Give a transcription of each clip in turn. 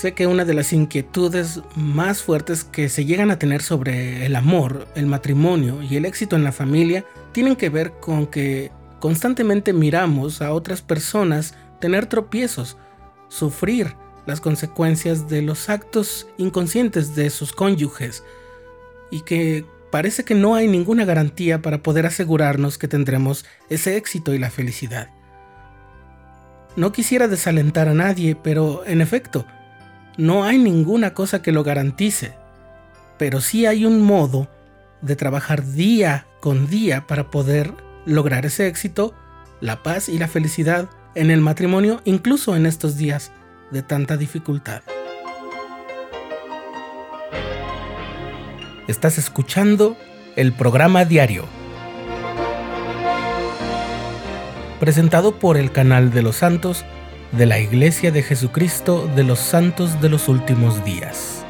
Sé que una de las inquietudes más fuertes que se llegan a tener sobre el amor, el matrimonio y el éxito en la familia tienen que ver con que constantemente miramos a otras personas tener tropiezos, sufrir las consecuencias de los actos inconscientes de sus cónyuges y que parece que no hay ninguna garantía para poder asegurarnos que tendremos ese éxito y la felicidad. No quisiera desalentar a nadie, pero en efecto, no hay ninguna cosa que lo garantice, pero sí hay un modo de trabajar día con día para poder lograr ese éxito, la paz y la felicidad en el matrimonio, incluso en estos días de tanta dificultad. Estás escuchando el programa diario, presentado por el canal de los santos de la Iglesia de Jesucristo de los Santos de los Últimos Días.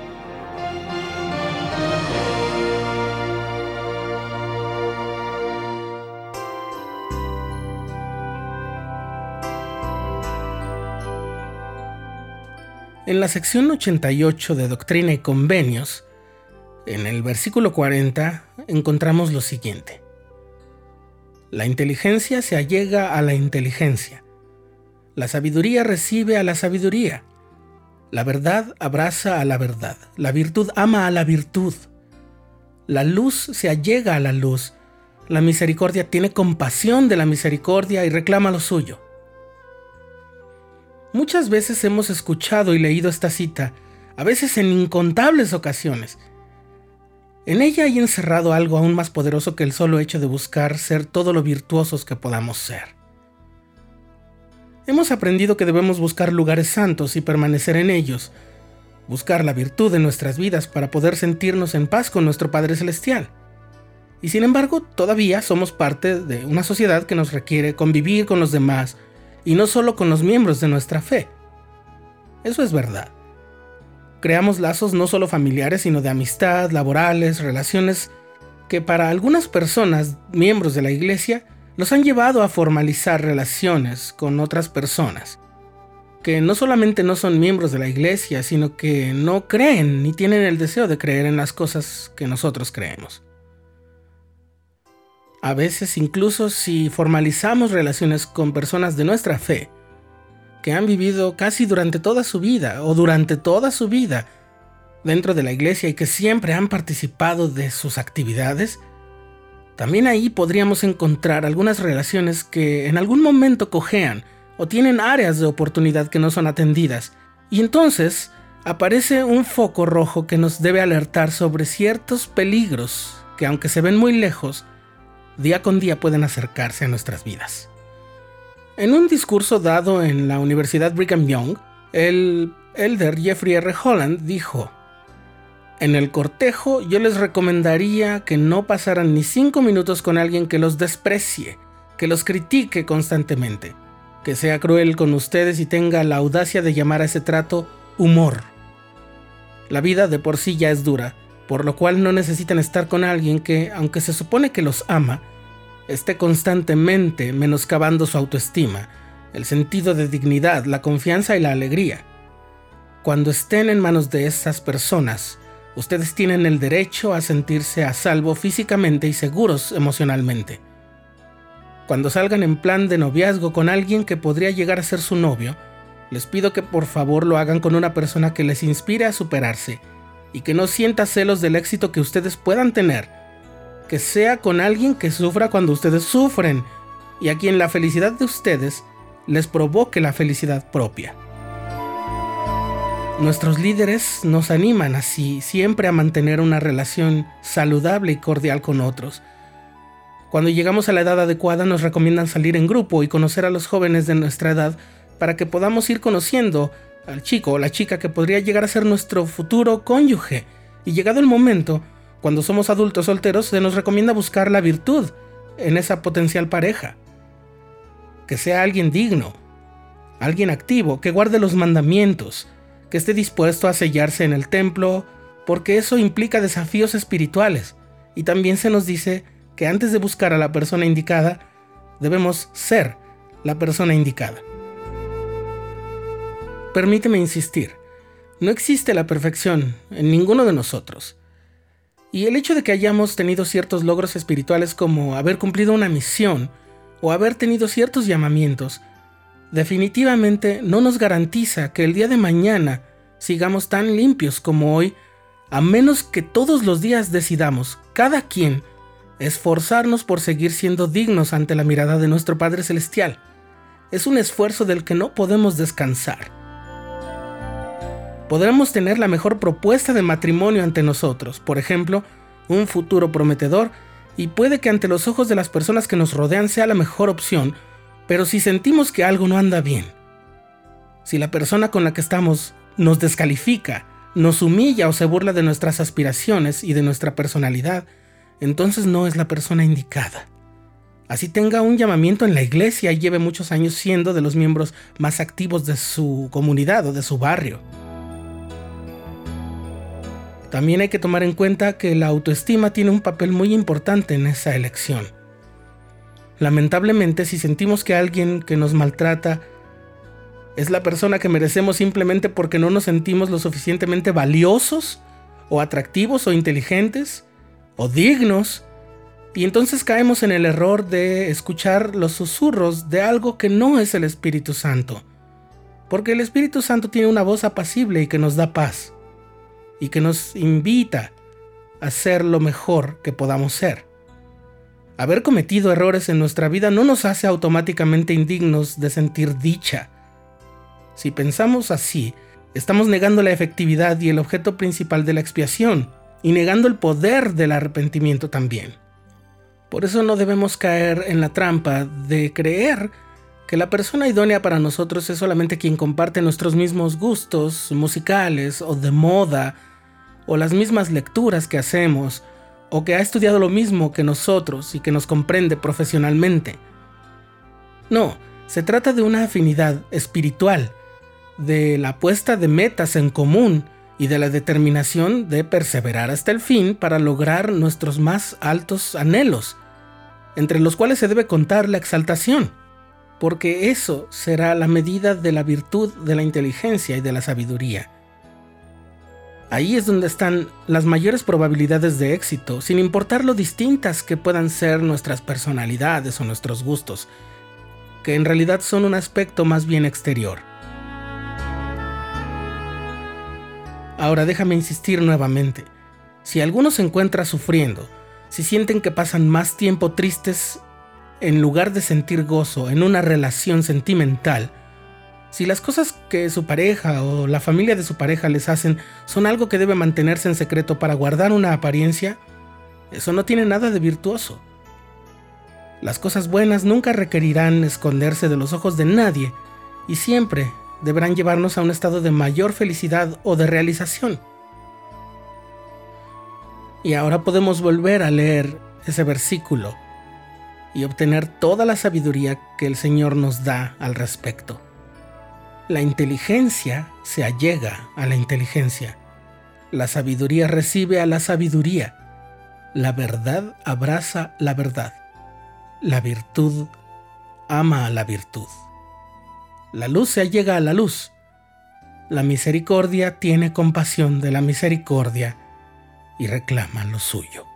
En la sección 88 de Doctrina y Convenios, en el versículo 40, encontramos lo siguiente. La inteligencia se allega a la inteligencia. La sabiduría recibe a la sabiduría. La verdad abraza a la verdad. La virtud ama a la virtud. La luz se allega a la luz. La misericordia tiene compasión de la misericordia y reclama lo suyo. Muchas veces hemos escuchado y leído esta cita, a veces en incontables ocasiones. En ella hay encerrado algo aún más poderoso que el solo hecho de buscar ser todo lo virtuosos que podamos ser. Hemos aprendido que debemos buscar lugares santos y permanecer en ellos, buscar la virtud en nuestras vidas para poder sentirnos en paz con nuestro Padre Celestial. Y sin embargo, todavía somos parte de una sociedad que nos requiere convivir con los demás, y no solo con los miembros de nuestra fe. Eso es verdad. Creamos lazos no solo familiares, sino de amistad, laborales, relaciones que para algunas personas, miembros de la iglesia, los han llevado a formalizar relaciones con otras personas, que no solamente no son miembros de la iglesia, sino que no creen ni tienen el deseo de creer en las cosas que nosotros creemos. A veces incluso si formalizamos relaciones con personas de nuestra fe, que han vivido casi durante toda su vida o durante toda su vida dentro de la iglesia y que siempre han participado de sus actividades, también ahí podríamos encontrar algunas relaciones que en algún momento cojean o tienen áreas de oportunidad que no son atendidas. Y entonces aparece un foco rojo que nos debe alertar sobre ciertos peligros que aunque se ven muy lejos, día con día pueden acercarse a nuestras vidas. En un discurso dado en la Universidad Brigham Young, el elder Jeffrey R. Holland dijo, en el cortejo yo les recomendaría que no pasaran ni cinco minutos con alguien que los desprecie, que los critique constantemente, que sea cruel con ustedes y tenga la audacia de llamar a ese trato humor. La vida de por sí ya es dura, por lo cual no necesitan estar con alguien que, aunque se supone que los ama, esté constantemente menoscabando su autoestima, el sentido de dignidad, la confianza y la alegría. Cuando estén en manos de esas personas, ustedes tienen el derecho a sentirse a salvo físicamente y seguros emocionalmente. Cuando salgan en plan de noviazgo con alguien que podría llegar a ser su novio, les pido que por favor lo hagan con una persona que les inspire a superarse y que no sienta celos del éxito que ustedes puedan tener que sea con alguien que sufra cuando ustedes sufren y a quien la felicidad de ustedes les provoque la felicidad propia. Nuestros líderes nos animan así siempre a mantener una relación saludable y cordial con otros. Cuando llegamos a la edad adecuada nos recomiendan salir en grupo y conocer a los jóvenes de nuestra edad para que podamos ir conociendo al chico o la chica que podría llegar a ser nuestro futuro cónyuge. Y llegado el momento, cuando somos adultos solteros se nos recomienda buscar la virtud en esa potencial pareja. Que sea alguien digno, alguien activo, que guarde los mandamientos, que esté dispuesto a sellarse en el templo, porque eso implica desafíos espirituales. Y también se nos dice que antes de buscar a la persona indicada, debemos ser la persona indicada. Permíteme insistir, No existe la perfección en ninguno de nosotros. Y el hecho de que hayamos tenido ciertos logros espirituales como haber cumplido una misión o haber tenido ciertos llamamientos, definitivamente no nos garantiza que el día de mañana sigamos tan limpios como hoy, a menos que todos los días decidamos, cada quien, esforzarnos por seguir siendo dignos ante la mirada de nuestro Padre Celestial. Es un esfuerzo del que no podemos descansar. Podremos tener la mejor propuesta de matrimonio ante nosotros, por ejemplo, un futuro prometedor, y puede que ante los ojos de las personas que nos rodean sea la mejor opción, pero si sentimos que algo no anda bien, si la persona con la que estamos nos descalifica, nos humilla o se burla de nuestras aspiraciones y de nuestra personalidad, entonces no es la persona indicada. Así tenga un llamamiento en la iglesia y lleve muchos años siendo de los miembros más activos de su comunidad o de su barrio. También hay que tomar en cuenta que la autoestima tiene un papel muy importante en esa elección. Lamentablemente, si sentimos que alguien que nos maltrata es la persona que merecemos simplemente porque no nos sentimos lo suficientemente valiosos o atractivos o inteligentes, o dignos, y entonces caemos en el error de escuchar los susurros de algo que no es el Espíritu Santo. Porque el Espíritu Santo tiene una voz apacible y que nos da paz, y que nos invita a ser lo mejor que podamos ser. Haber cometido errores en nuestra vida no nos hace automáticamente indignos de sentir dicha. Si pensamos así, estamos negando la efectividad y el objeto principal de la expiación, y negando el poder del arrepentimiento también. Por eso no debemos caer en la trampa de creer que la persona idónea para nosotros es solamente quien comparte nuestros mismos gustos musicales o de moda, o las mismas lecturas que hacemos, o que ha estudiado lo mismo que nosotros y que nos comprende profesionalmente. No, se trata de una afinidad espiritual, de la puesta de metas en común, y de la determinación de perseverar hasta el fin para lograr nuestros más altos anhelos, entre los cuales se debe contar la exaltación, porque eso será la medida de la virtud, de la inteligencia y de la sabiduría. Ahí es donde están las mayores probabilidades de éxito, sin importar lo distintas que puedan ser nuestras personalidades o nuestros gustos, que en realidad son un aspecto más bien exterior. Ahora déjame insistir nuevamente. Si alguno se encuentra sufriendo, si sienten que pasan más tiempo tristes en lugar de sentir gozo en una relación sentimental, si las cosas que su pareja o la familia de su pareja les hacen son algo que debe mantenerse en secreto para guardar una apariencia, eso no tiene nada de virtuoso. Las cosas buenas nunca requerirán esconderse de los ojos de nadie y siempre deberán llevarnos a un estado de mayor felicidad o de realización. Y ahora podemos volver a leer ese versículo y obtener toda la sabiduría que el Señor nos da al respecto. La inteligencia se allega a la inteligencia. La sabiduría recibe a la sabiduría. La verdad abraza la verdad. La virtud ama a la virtud. La luz se allega a la luz. La misericordia tiene compasión de la misericordia y reclama lo suyo.